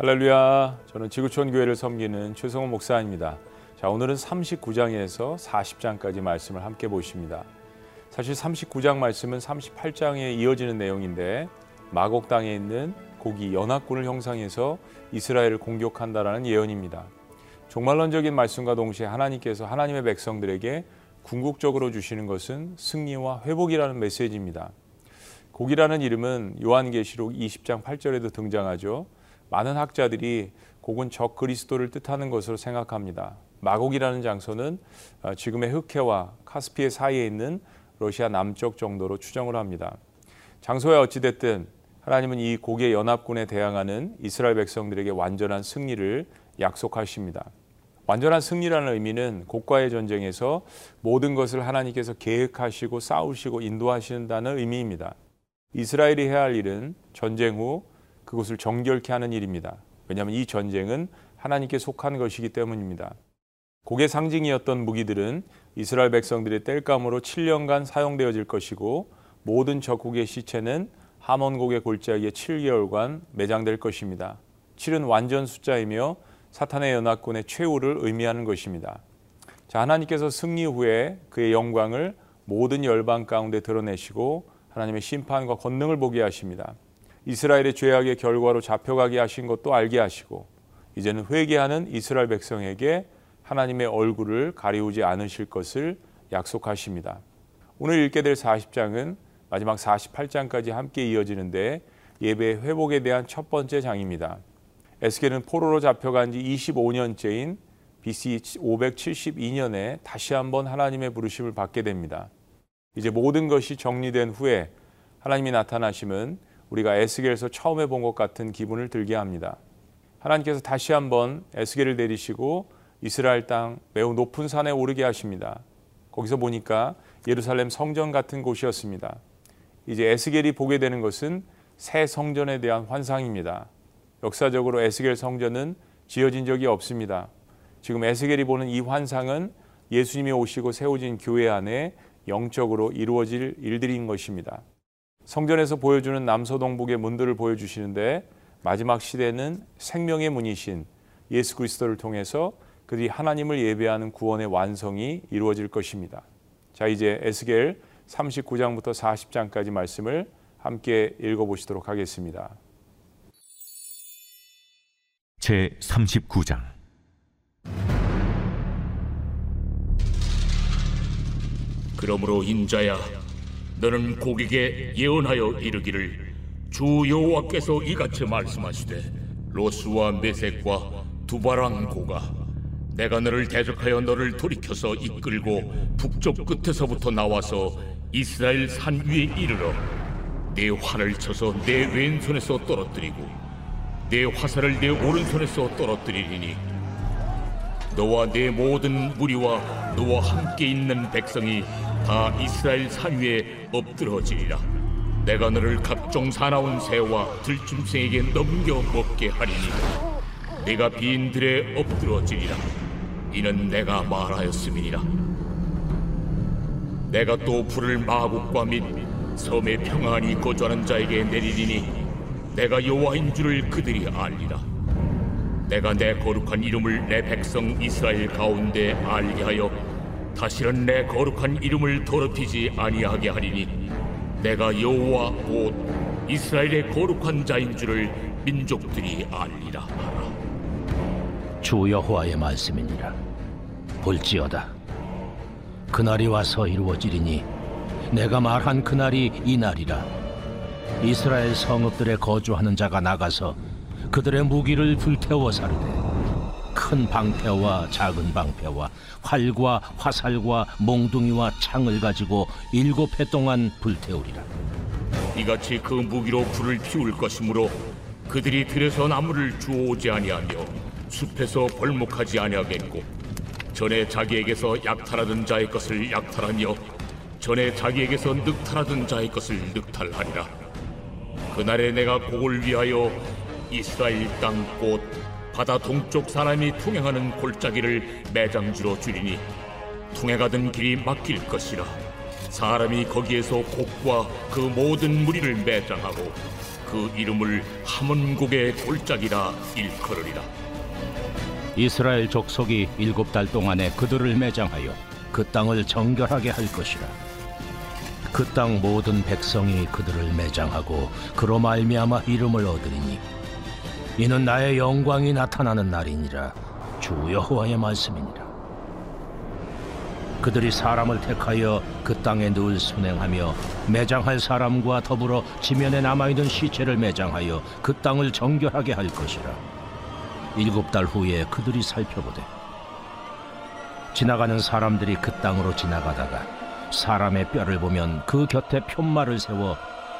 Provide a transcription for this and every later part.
할렐루야. 저는 지구촌 교회를 섬기는 최성호 목사입니다. 자, 오늘은 39장에서 40장까지 말씀을 함께 보십니다. 사실 39장 말씀은 38장에 이어지는 내용인데 마곡 땅에 있는 고기 연합군을 형상해서 이스라엘을 공격한다라는 예언입니다. 종말론적인 말씀과 동시에 하나님께서 하나님의 백성들에게 궁극적으로 주시는 것은 승리와 회복이라는 메시지입니다. 고기라는 이름은 요한계시록 20장 8절에도 등장하죠. 많은 학자들이 곡은 적 그리스도를 뜻하는 것으로 생각합니다. 마곡이라는 장소는 어, 지금의 흑해와 카스피해 사이에 있는 러시아 남쪽 정도로 추정을 합니다. 장소에 어찌됐든 하나님은 이 고개 연합군에 대항하는 이스라엘 백성들에게 완전한 승리를 약속하십니다. 완전한 승리라는 의미는 곡과의 전쟁에서 모든 것을 하나님께서 계획하시고 싸우시고 인도하신다는 의미입니다. 이스라엘이 해야 할 일은 전쟁 후 그곳을 정결케 하는 일입니다. 왜냐하면 이 전쟁은 하나님께 속한 것이기 때문입니다. 곡의 상징이었던 무기들은 이스라엘 백성들의 땔감으로 7년간 사용되어질 것이고 모든 적국의 시체는 하몬곡의 골짜기에 7개월간 매장될 것입니다. 7은 완전 숫자이며 사탄의 연합군의 최후를 의미하는 것입니다. 자, 하나님께서 승리 후에 그의 영광을 모든 열방 가운데 드러내시고 하나님의 심판과 권능을 보게 하십니다. 이스라엘의 죄악의 결과로 잡혀가게 하신 것도 알게 하시고 이제는 회개하는 이스라엘 백성에게 하나님의 얼굴을 가리우지 않으실 것을 약속하십니다. 오늘 읽게 될 40장은 마지막 48장까지 함께 이어지는데 예배 회복에 대한 첫 번째 장입니다. 에스겔은 포로로 잡혀간 지 25년째인 BC 572년에 다시 한번 하나님의 부르심을 받게 됩니다. 이제 모든 것이 정리된 후에 하나님이 나타나심은 우리가 에스겔에서 처음 해본 것 같은 기분을 들게 합니다. 하나님께서 다시 한번 에스겔을 내리시고 이스라엘 땅 매우 높은 산에 오르게 하십니다. 거기서 보니까 예루살렘 성전 같은 곳이었습니다. 이제 에스겔이 보게 되는 것은 새 성전에 대한 환상입니다. 역사적으로 에스겔 성전은 지어진 적이 없습니다. 지금 에스겔이 보는 이 환상은 예수님이 오시고 세워진 교회 안에 영적으로 이루어질 일들인 것입니다. 성전에서 보여주는 남서동북의 문들을 보여주시는데 마지막 시대는 생명의 문이신 예수 그리스도를 통해서 그들이 하나님을 예배하는 구원의 완성이 이루어질 것입니다. 자, 이제 에스겔 39장부터 40장까지 말씀을 함께 읽어보시도록 하겠습니다. 제 39장 그러므로 인자야 너는 고객에 예언하여 이르기를 주 여호와께서 이같이 말씀하시되 로스와 메색과 두바랑 고가 내가 너를 대적하여 너를 돌이켜서 이끌고 북쪽 끝에서부터 나와서 이스라엘 산 위에 이르러 내 활을 쳐서 내 왼손에서 떨어뜨리고 내 화살을 내 오른손에서 떨어뜨리리니 너와 내 모든 무리와 너와 함께 있는 백성이 다 이스라엘 산 위에 엎드러지리라. 내가 너를 각종 사나운 새와 들짐승에게 넘겨 먹게 하리니 내가 비인들에 엎드러지리라. 이는 내가 말하였음이니라. 내가 또 불을 마국과 및 섬에 평안히 거주하는 자에게 내리리니 내가 여호와인 줄을 그들이 알리라. 내가 내 거룩한 이름을 내 백성 이스라엘 가운데 알게 하여 다시는 내 거룩한 이름을 더럽히지 아니하게 하리니 내가 여호와 곧 이스라엘의 거룩한 자인 줄을 민족들이 알리라 하라. 주 여호와의 말씀이니라. 볼지어다. 그날이 와서 이루어지리니 내가 말한 그날이 이 날이라. 이스라엘 성읍들에 거주하는 자가 나가서 그들의 무기를 불태워 사르되 큰 방패와 작은 방패와 활과 화살과 몽둥이와 창을 가지고 일곱 해 동안 불태우리라. 이같이 그 무기로 불을 피울 것이므로 그들이 들에서 나무를 주워오지 아니하며 숲에서 벌목하지 아니하겠고 전에 자기에게서 약탈하던 자의 것을 약탈하며 전에 자기에게서 늑탈하던 자의 것을 늑탈하리라. 그날에 내가 곡을 위하여 이스라엘 땅꽃 바다 동쪽 사람이 통행하는 골짜기를 매장지로 줄이니 통해가던 길이 막힐 것이라 사람이 거기에서 곡과 그 모든 무리를 매장하고 그 이름을 하몬국의 골짜기라 일컬으리라 이스라엘 족속이 일곱 달 동안에 그들을 매장하여 그 땅을 정결하게 할 것이라. 그 땅 모든 백성이 그들을 매장하고 그로 말미암아 이름을 얻으리니 이는 나의 영광이 나타나는 날이니라 주 여호와의 말씀이니라. 그들이 사람을 택하여 그 땅에 늘 순행하며 매장할 사람과 더불어 지면에 남아있는 시체를 매장하여 그 땅을 정결하게 할 것이라. 일곱 달 후에 그들이 살펴보되 지나가는 사람들이 그 땅으로 지나가다가 사람의 뼈를 보면 그 곁에 편말을 세워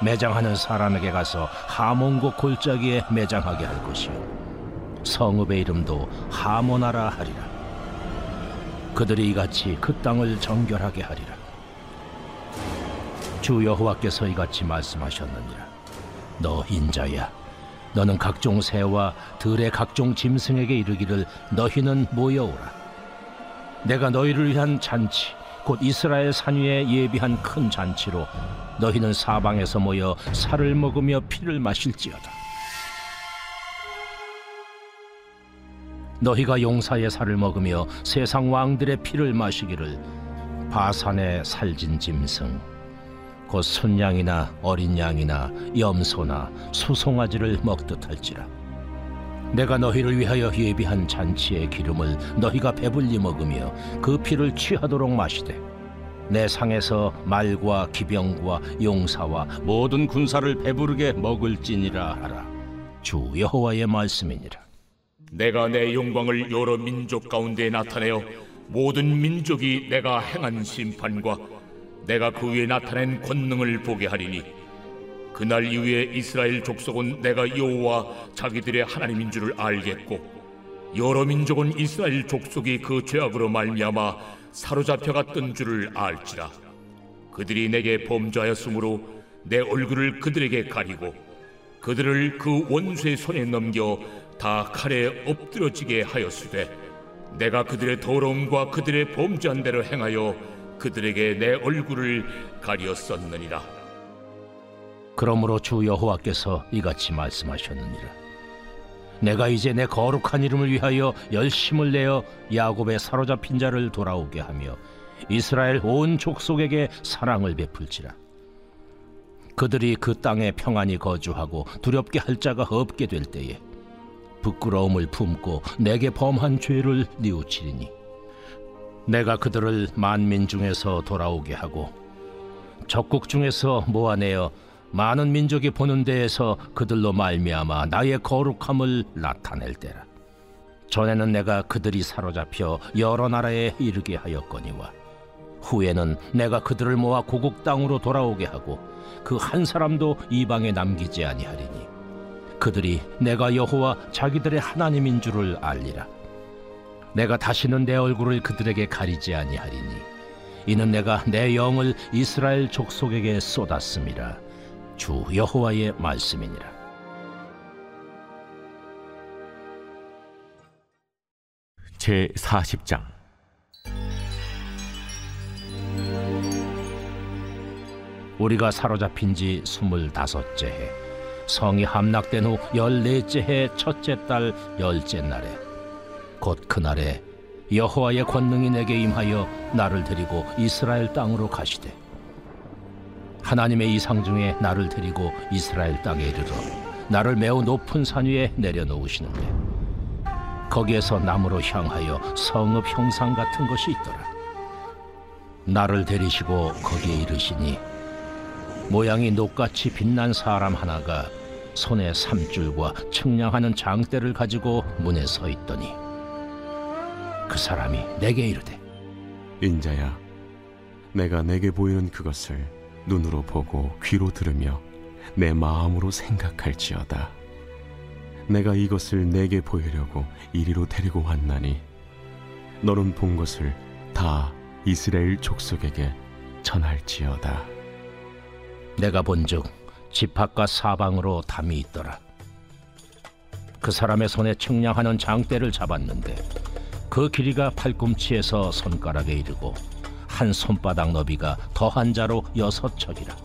매장하는 사람에게 가서 하몬고 골짜기에 매장하게 할 것이요. 성읍의 이름도 하모나라 하리라. 그들이 이같이 그 땅을 정결하게 하리라. 주 여호와께서 이같이 말씀하셨느니라. 너 인자야 너는 각종 새와 들의 각종 짐승에게 이르기를 너희는 모여오라. 내가 너희를 위한 잔치, 곧 이스라엘 산 위에 예비한 큰 잔치로 너희는 사방에서 모여 살을 먹으며 피를 마실지어다. 너희가 용사의 살을 먹으며 세상 왕들의 피를 마시기를 바산의 살진 짐승, 곧 순양이나 어린 양이나 염소나 수송아지를 먹듯 할지라 내가 너희를 위하여 예비한 잔치의 기름을 너희가 배불리 먹으며 그 피를 취하도록 마시되 내 상에서 말과 기병과 용사와 모든 군사를 배부르게 먹을지니라 하라. 주 여호와의 말씀이니라. 내가 내 영광을 여러 민족 가운데 나타내어 모든 민족이 내가 행한 심판과 내가 그 위에 나타낸 권능을 보게 하리니 그날 이후에 이스라엘 족속은 내가 여호와 자기들의 하나님인 줄을 알겠고 여러 민족은 이스라엘 족속이 그 죄악으로 말미암아 사로잡혀 갔던 줄을 알지라 그들이 내게 범죄하였으므로 내 얼굴을 그들에게 가리고 그들을 그 원수의 손에 넘겨 다 칼에 엎드려지게 하였으되 내가 그들의 더러움과 그들의 범죄한 대로 행하여 그들에게 내 얼굴을 가리었었느니라. 그러므로 주 여호와께서 이같이 말씀하셨느니라. 내가 이제 내 거룩한 이름을 위하여 열심을 내어 야곱의 사로잡힌 자를 돌아오게 하며 이스라엘 온 족속에게 사랑을 베풀지라. 그들이 그 땅에 평안히 거주하고 두렵게 할 자가 없게 될 때에 부끄러움을 품고 내게 범한 죄를 뉘우치리니 내가 그들을 만민 중에서 돌아오게 하고 적국 중에서 모아내어 많은 민족이 보는 데에서 그들로 말미암아 나의 거룩함을 나타낼 때라. 전에는 내가 그들이 사로잡혀 여러 나라에 이르게 하였거니와 후에는 내가 그들을 모아 고국 땅으로 돌아오게 하고 그 한 사람도 이방에 남기지 아니하리니 그들이 내가 여호와 자기들의 하나님인 줄을 알리라. 내가 다시는 내 얼굴을 그들에게 가리지 아니하리니 이는 내가 내 영을 이스라엘 족속에게 쏟았음이라 주 여호와의 말씀이니라. 제 40장. 우리가 사로잡힌 지 스물다섯째 해 성이 함락된 후 열넷째 해 첫째 달 열째 날에 곧 그날에 여호와의 권능이 내게 임하여 나를 데리고 이스라엘 땅으로 가시되 하나님의 이상 중에 나를 데리고 이스라엘 땅에 이르러 나를 매우 높은 산 위에 내려놓으시는데 거기에서 나무로 향하여 성읍 형상 같은 것이 있더라. 나를 데리시고 거기에 이르시니 모양이 녹같이 빛난 사람 하나가 손에 삼줄과 측량하는 장대를 가지고 문에 서 있더니 그 사람이 내게 이르되 인자야, 내가 내게 보이는 그것을 눈으로 보고 귀로 들으며 내 마음으로 생각할지어다. 내가 이것을 내게 보이려고 이리로 데리고 왔나니 너는 본 것을 다 이스라엘 족속에게 전할지어다. 내가 본즉 집합과 사방으로 담이 있더라. 그 사람의 손에 측량하는 장대를 잡았는데 그 길이가 팔꿈치에서 손가락에 이르고 한 손바닥 너비가 더한 자로 여섯 척이라.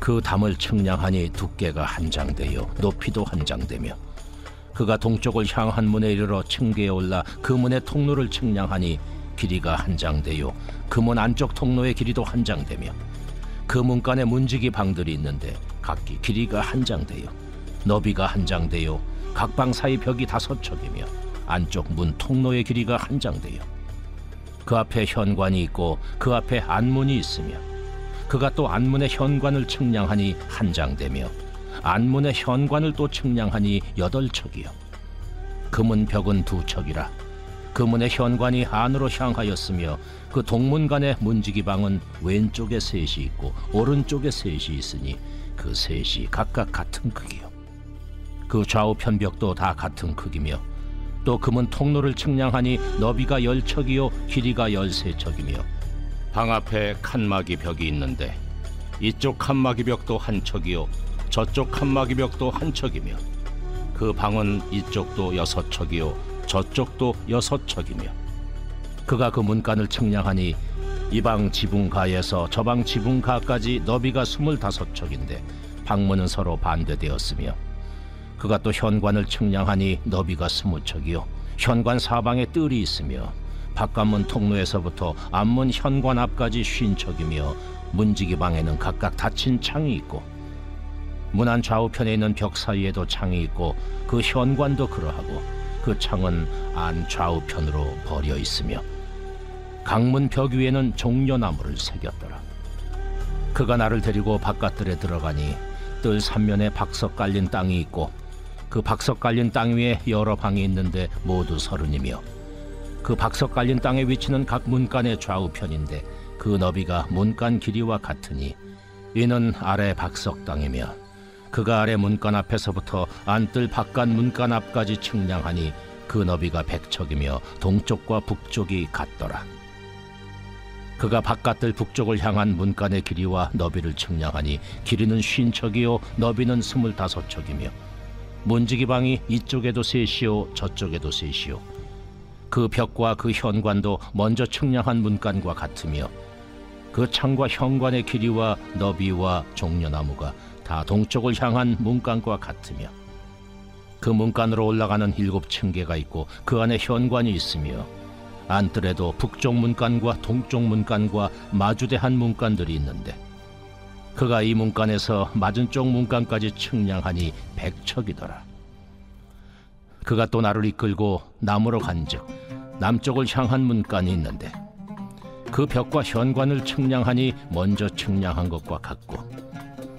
그그 담을 측량하니 두께가 한 장 되요 높이도 한 장 되며 그가 동쪽을 향한 문에 이르러 층계에 올라 그 문의 통로를 측량하니 길이가 한 장 되요 그 문 안쪽 통로의 길이도 한 장 되며 그 문간에 문지기 방들이 있는데 각기 길이가 한 장 되요 너비가 한 장 되요 각 방 사이 벽이 다섯 척이며 안쪽 문 통로의 길이가 한 장 되요 그 앞에 현관이 있고 그 앞에 안문이 있으며 그가 또 안문의 현관을 측량하니 한 장 되며 안문의 현관을 또 측량하니 여덟 척이요. 그문 벽은 두 척이라 그 문의 현관이 안으로 향하였으며 그 동문간의 문지기 방은 왼쪽에 셋이 있고 오른쪽에 셋이 있으니 그 셋이 각각 같은 크기요. 그 좌우 편 벽도 다 같은 크기며 또그문 통로를 측량하니 너비가 열 척이요 길이가 열세 척이며 방 앞에 칸막이 벽이 있는데 이쪽 칸막이 벽도 한 척이요 저쪽 칸막이 벽도 한 척이며 그 방은 이쪽도 여섯 척이요 저쪽도 여섯 척이며 그가 그 문간을 측량하니 이 방 지붕가에서 저 방 지붕가까지 너비가 스물다섯 척인데 방문은 서로 반대되었으며 그가 또 현관을 측량하니 너비가 스무 척이요 현관 사방에 뜰이 있으며 바깥문 통로에서부터 앞문 현관 앞까지 쉰 척이며 문지기 방에는 각각 닫힌 창이 있고 문 안 좌우편에 있는 벽 사이에도 창이 있고 그 현관도 그러하고 그 창은 안 좌우편으로 버려 있으며 강문 벽 위에는 종려나무를 새겼더라. 그가 나를 데리고 바깥들에 들어가니 뜰 삼면에 박석 깔린 땅이 있고 그 박석 깔린 땅 위에 여러 방이 있는데 모두 서른이며 그 박석 깔린 땅의 위치는 각 문간의 좌우편인데 그 너비가 문간 길이와 같으니 이는 아래 박석 땅이며 그가 아래 문간 앞에서부터 안뜰 바깥 문간 앞까지 측량하니 그 너비가 백척이며 동쪽과 북쪽이 같더라. 그가 바깥들 북쪽을 향한 문간의 길이와 너비를 측량하니 길이는 쉰 척이요 너비는 스물다섯 척이며 문지기 방이 이쪽에도 셋이요 저쪽에도 셋이요. 그 벽과 그 현관도 먼저 측량한 문간과 같으며 그 창과 현관의 길이와 너비와 종려나무가 다 동쪽을 향한 문간과 같으며 그 문간으로 올라가는 일곱 층계가 있고 그 안에 현관이 있으며 안뜰에도 북쪽 문간과 동쪽 문간과 마주대한 문간들이 있는데 그가 이 문간에서 맞은 쪽 문간까지 측량하니 백척이더라. 그가 또 나를 이끌고 남으로 간즉 남쪽을 향한 문간이 있는데 그 벽과 현관을 측량하니 먼저 측량한 것과 같고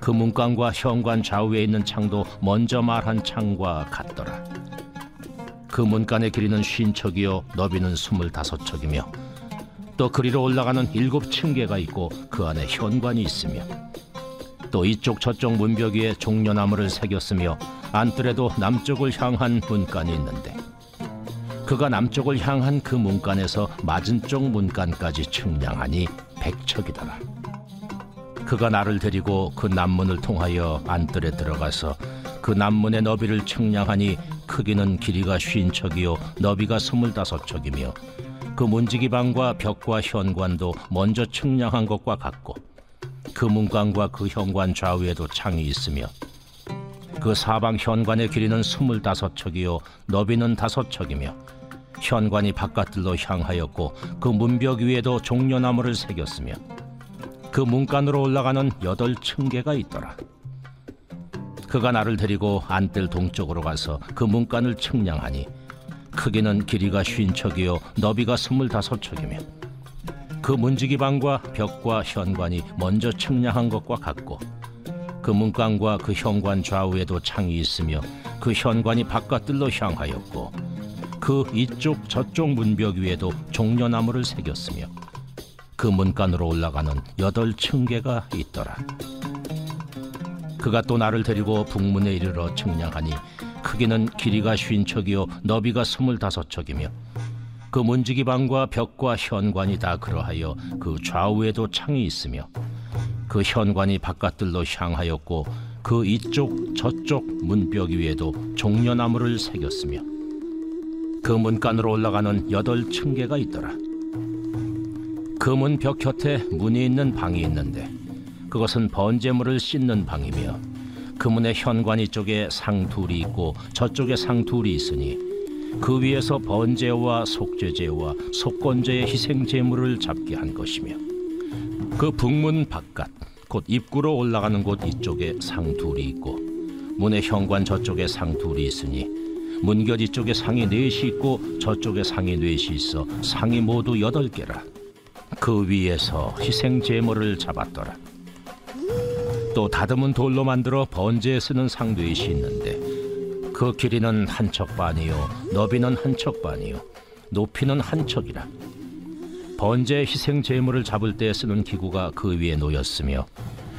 그 문간과 현관 좌우에 있는 창도 먼저 말한 창과 같더라. 그 문간의 길이는 쉰 척이요 너비는 스물다섯 척이며 또 그리로 올라가는 일곱 층계가 있고 그 안에 현관이 있으며 또 이쪽 저쪽 문벽 위에 종려나무를 새겼으며 안뜰에도 남쪽을 향한 문간이 있는데 그가 남쪽을 향한 그 문간에서 맞은 쪽 문간까지 측량하니 백척이더라. 그가 나를 데리고 그 남문을 통하여 안뜰에 들어가서 그 남문의 너비를 측량하니 크기는 길이가 쉰 척이요 너비가 스물다섯 척이며 그 문지기 방과 벽과 현관도 먼저 측량한 것과 같고 그 문간과 그 현관 좌우에도 창이 있으며 그 사방 현관의 길이는 스물다섯 척이요 너비는 다섯 척이며 현관이 바깥들로 향하였고 그 문벽 위에도 종려나무를 새겼으며 그 문간으로 올라가는 여덟 층계가 있더라. 그가 나를 데리고 안뜰 동쪽으로 가서 그 문간을 측량하니 크기는 길이가 쉰 척이요 너비가 스물다섯 척이며 그 문지기 방과 벽과 현관이 먼저 측량한 것과 같고 그 문간과 그 현관 좌우에도 창이 있으며 그 현관이 바깥들로 향하였고 그 이쪽 저쪽 문벽 위에도 종려나무를 새겼으며 그 문간으로 올라가는 여덟 층계가 있더라. 그가 또 나를 데리고 북문에 이르러 측량하니 크기는 길이가 쉰 척이요 너비가 스물다섯 척이며 그 문지기 방과 벽과 현관이 다 그러하여 그 좌우에도 창이 있으며 그 현관이 바깥들로 향하였고 그 이쪽 저쪽 문벽 위에도 종려나무를 새겼으며 그 문간으로 올라가는 여덟 층계가 있더라. 그 문 벽 곁에 문이 있는 방이 있는데 그것은 번제물을 씻는 방이며 그 문의 현관 이 쪽에 상 둘이 있고 저쪽에 상 둘이 있으니 그 위에서 번제와 속죄제와 속건제의 희생 제물을 잡게 한 것이며 그 북문 바깥 곧 입구로 올라가는 곳 이쪽에 상 둘이 있고 문의 현관 저쪽에 상 둘이 있으니 문곁 이쪽에 상이 넷이 있고 저쪽에 상이 넷이 있어 상이 모두 여덟 개라. 그 위에서 희생 제물을 잡았더라 또 다듬은 돌로 만들어 번제에 쓰는 상 넷이 있는데 그 길이는 한 척 반이요 너비는 한 척 반이요 높이는 한 척이라 번제 희생 제물을 잡을 때 쓰는 기구가 그 위에 놓였으며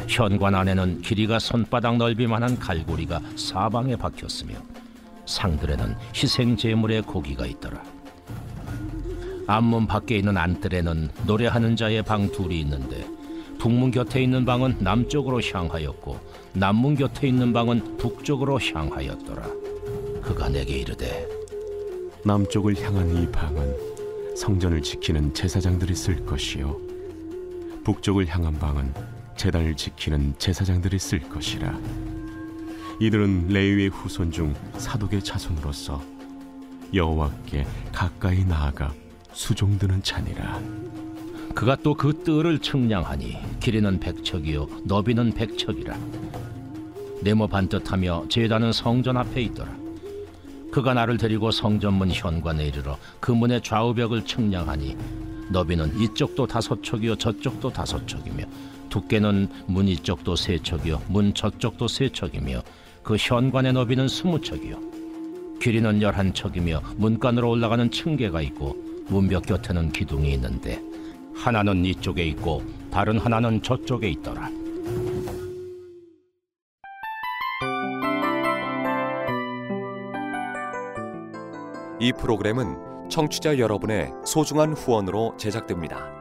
현관 안에는 길이가 손바닥 넓이만한 갈고리가 사방에 박혔으며 상들에는 희생 제물의 고기가 있더라. 앞문 밖에 있는 안뜰에는 노래하는 자의 방 둘이 있는데 북문 곁에 있는 방은 남쪽으로 향하였고 남문 곁에 있는 방은 북쪽으로 향하였더라. 그가 내게 이르되 남쪽을 향한 이 방은 성전을 지키는 제사장들이 쓸 것이요. 북쪽을 향한 방은 제단을 지키는 제사장들이 쓸 것이라. 이들은 레위의 후손 중 사독의 자손으로서 여호와께 가까이 나아가 수종드는 잔이라 그가 또 그 뜰을 측량하니 길이는 백척이요 너비는 백척이라. 네모 반듯하며 제단은 성전 앞에 있더라. 그가 나를 데리고 성전문 현관에 이르러 그 문의 좌우벽을 측량하니 너비는 이쪽도 다섯 척이요 저쪽도 다섯 척이며 두께는 문 이쪽도 세 척이요 문 저쪽도 세 척이며 그 현관의 너비는 스무 척이요. 길이는 열한 척이며 문간으로 올라가는 층계가 있고 문벽 곁에는 기둥이 있는데 하나는 이쪽에 있고 다른 하나는 저쪽에 있더라. 이 프로그램은 청취자 여러분의 소중한 후원으로 제작됩니다.